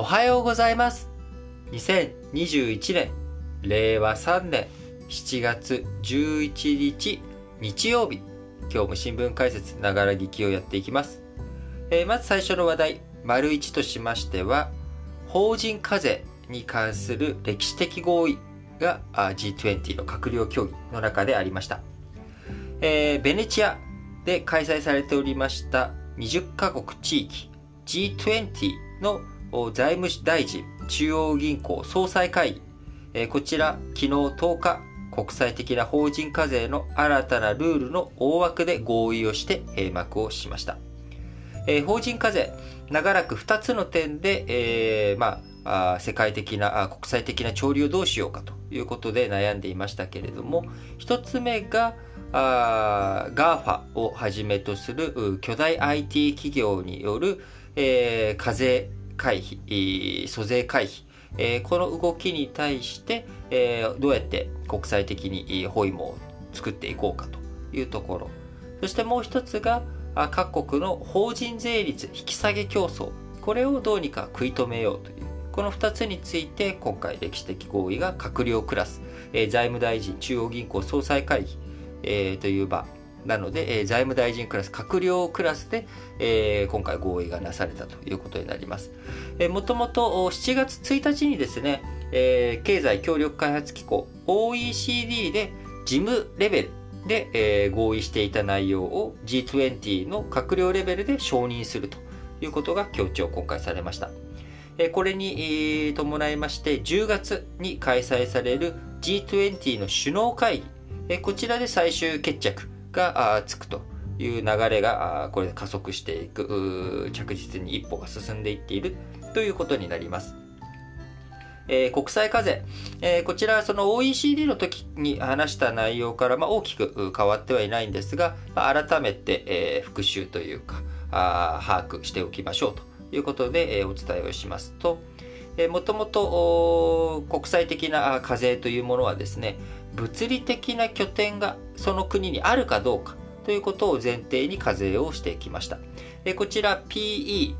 おはようございます。2021年令和3年7月11日日曜日。今日も新聞解説ながら聞きをやっていきます、えー、まず最初の話題丸1としましては法人課税に関する歴史的合意が G20 の閣僚協議の中でありました、えー、ベネチアで開催されておりました20カ国地域 G20 の財務大臣中央銀行総裁会議、こちら昨日10日国際的な法人課税の新たなルールの大枠で合意をして閉幕をしました。法人課税、長らく2つの点で、えー、まあ、世界的な、国際的な潮流をどうしようかということで悩んでいましたけれども、1つ目が、あ GAFA をはじめとする巨大 IT 企業による、えー、課税回避、租税回避、え、この動きに対して、え、どうやって国際的に包囲網を作っていこうかというところ。そしてもう一つが、各国の法人税率引き下げ競争。これをどうにか食い止めようという。この2つについて今回歴史的合意が閣僚クラス、え、財務大臣中央銀行総裁会議、えー、という場なので、えー、財務大臣クラス、閣僚クラスで、えー、今回合意がなされたということになります。えー、もともと7月1日にですね、えー、経済協力開発機構 OECD で事務レベルで、えー、合意していた内容を G20 の閣僚レベルで承認するということが強調公開されました。これに伴いまして10月に開催される G20 の首脳会議こちらで最終決着がつくという流れがこれで加速していく着実に一歩が進んでいっているということになります。えー、国際課税、えー、こちらその OECD の時に話した内容から、まあ、大きく変わってはいないんですが、まあ、改めて、えー、復習というかあ把握しておきましょうということで、えお伝えをしますと、えもともと国際的な課税というものはですね物理的な拠点がその国にあるかどうかということを前提に課税をしてきました。こちら PE、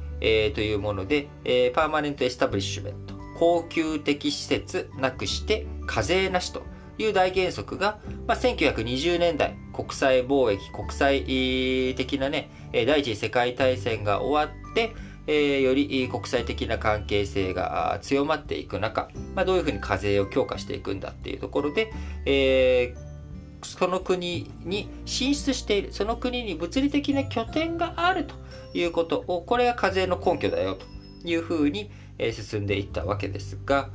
というもので、パーマネントエスタブリッシュメント、恒久的施設なくして課税なしという大原則が、まあ、1920年代国際貿易、国際的なね、第一次世界大戦が終わって、えー、より国際的な関係性が強まっていく中、まあ、どういうふうに課税を強化していくんだっていうところで、えーその国に進出している、その国に物理的な拠点があるということを、これが課税の根拠だよというふうに進んでいったわけですが、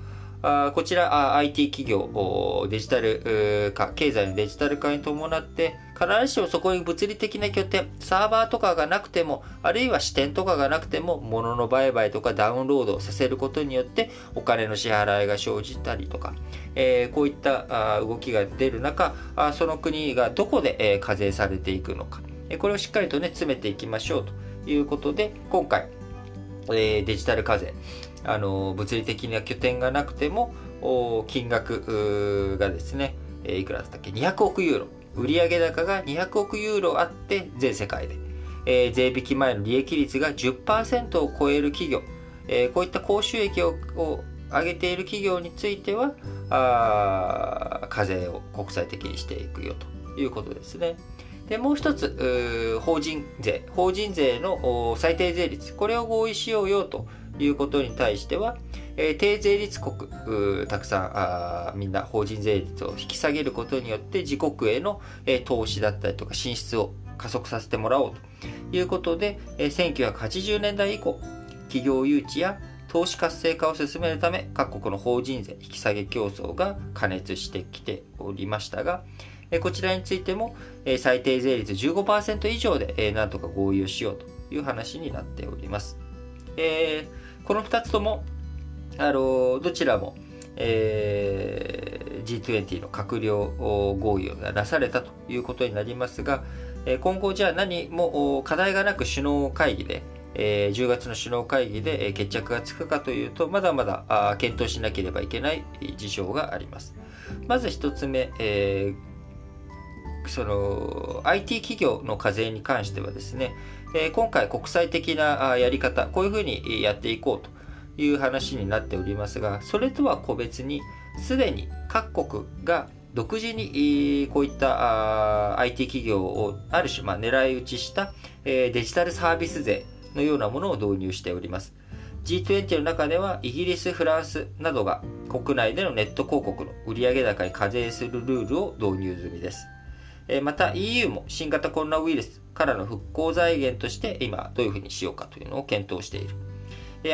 あこちら IT 企業、デジタル化、経済のデジタル化に伴って、必ずしもそこに物理的な拠点、サーバーとかがなくても、あるいは支店とかがなくても、物の売買とかダウンロードさせることによって、お金の支払いが生じたりとか、えー、こういった動きが出る中、その国がどこで課税されていくのか、これをしっかりとね、詰めていきましょうということで、今回、デジタル課税、あの物理的な拠点がなくても金額がですねいくらだったっけ？200億ユーロ。売上高が200億ユーロあって全世界で、えー、税引き前の利益率が10%を超える企業、えー、こういった高収益を上げている企業についてはあ課税を国際的にしていくよということですね。でもう一つ法人税。法人税の最低税率。これを合意しようよとということに対しては、えー、低税率国、たくさんあみんな法人税率を引き下げることによって自国への、えー、投資だったりとか進出を加速させてもらおうということで、えー、1980年代以降、企業誘致や投資活性化を進めるため各国の法人税引き下げ競争が加熱してきておりましたが、こちらについても最低税率15%以上でなんとか合意をしようという話になっております。えーこの2つとも、あのどちらも、えー、G20 の閣僚合意がなされたということになりますが、今後じゃあ何も課題がなく首脳会議で、えー、10月の首脳会議で決着がつくかというと、まだまだ検討しなければいけない事象があります。まず1つ目、えー、その IT 企業の課税に関してはですね、え今回国際的なやり方、こういうふうにやっていこうという話になっておりますが、それとは個別に、すでに各国が独自にこういった IT 企業をある種、ま、狙い撃ちしたデジタルサービス税のようなものを導入しております。G20 の中ではイギリス、フランスなどが国内でのネット広告の売上高に課税するルールを導入済みです。また EU も新型コロナウイルスからの復興財源として今どういうふうにしようかというのを検討している。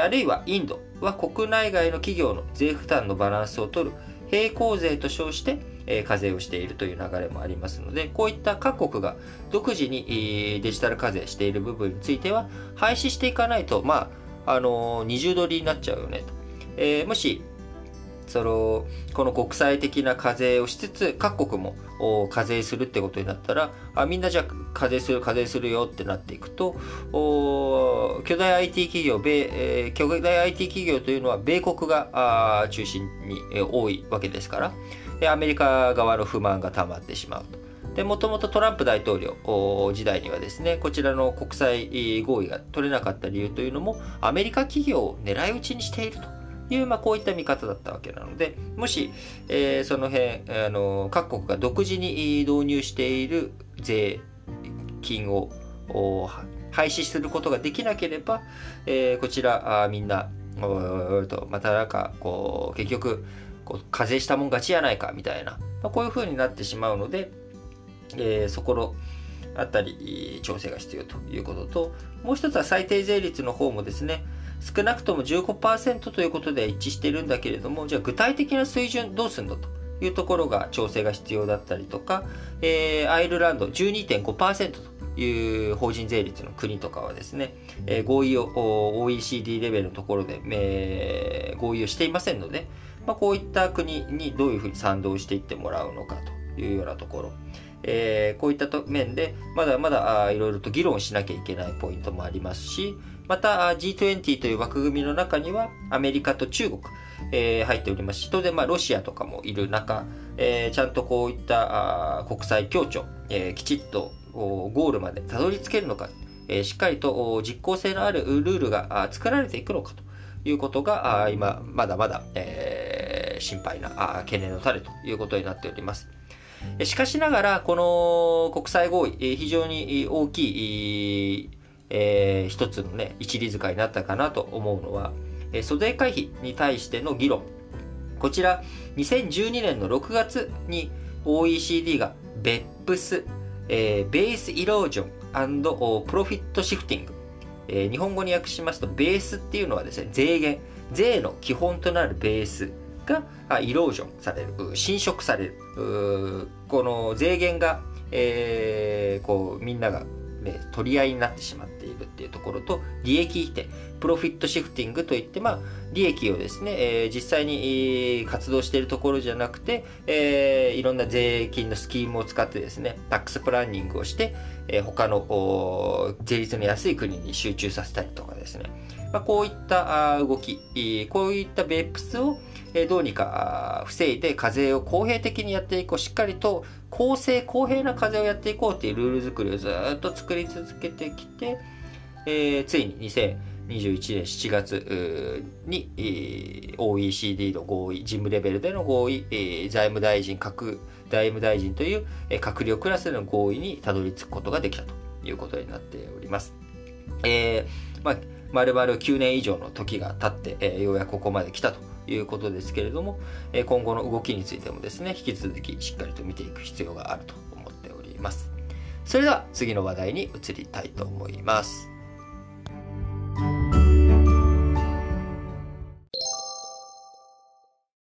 あるいはインドは国内外の企業の税負担のバランスを取る並行税と称して課税をしているという流れもありますので、こういった各国が独自にデジタル課税している部分については廃止していかないと、まあ、あの二重取りになっちゃうよねと。えー、もしそのこの国際的な課税をしつつ各国も課税するってことになったらあみんなじゃあ課税する課税するよってなっていくと巨大 IT 企業米、えー、巨大 IT 企業というのは米国が中心にえ多いわけですからでアメリカ側の不満が溜まってしまうと。で、もともとトランプ大統領時代にはですね、こちらの国際合意が取れなかった理由というのも、アメリカ企業を狙い撃ちにしていると。いう、まあ、こういった見方だったわけなので、もし、えー、その辺、あの、各国が独自に導入している税金を廃止することができなければ、えー、こちら、あみんな、とまたなんか、こう、結局、こう課税したもん勝ちやないか、みたいな、まあ、こういう風になってしまうので、えー、そこの、あたり調整が必要ということと、もう一つは最低税率の方もですね、少なくとも15%ということで一致しているんだけれども、じゃあ具体的な水準どうするのというところが調整が必要だったりとか、えー、アイルランド12.5%という法人税率の国とかはですね、えー、合意を OECD レベルのところで、えー、合意をしていませんので、まあ、こういった国にどういうふうに賛同していってもらうのかというようなところ。えー、こういった面でまだまだいろいろと議論しなきゃいけないポイントもありますし、また G20 という枠組みの中にはアメリカと中国、えー、入っておりますし、当然まあロシアとかもいる中、えー、ちゃんとこういった国際協調、えー、きちっとゴールまでたどり着けるのか、えー、しっかりと実効性のあるルールが作られていくのかということが今まだまだ、えー、心配な懸念の種ということになっております。しかしながら、この国際合意、非常に大きいえー、一つのね、一里塚になったかなと思うのは、えー、租税回避に対しての議論。こちら、2012年の6月に OECD が BEPS、えー、ベースイロージョンプロフィットシフティング、えー、日本語に訳しますと、ベースっていうのはですね、税源、税の基本となるベースがイロージョンされる、侵食される、この税源が、えー、こうみんなが、取り合いになってしまっているっていうところと、利益否定、プロフィットシフティングといって、まあ、利益をですね、えー、実際に、活動しているところじゃなくて、えー、いろんな税金のスキームを使ってですね、タックスプランニングをして、えー、他の税率の安い国に集中させたりとかですね、まあ、こういった動き、こういったベープスをどうにか防いで課税を公平的にやっていこう、しっかりと公正公平な課税をやっていこうっていうルール作りをずっと作り続けてきて、えー、ついに2021年7月に、えー、OECD の合意、事務レベルでの合意、えー、財務大臣、各財務大臣という、えー、閣僚クラスでの合意にたどり着くことができたということになっております。えー、まあ、丸々9年以上の時が経って、えー、ようやくここまで来たということですけれども、えー、今後の動きについてもですね、引き続きしっかりと見ていく必要があると思っております。それでは次の話題に移りたいと思います。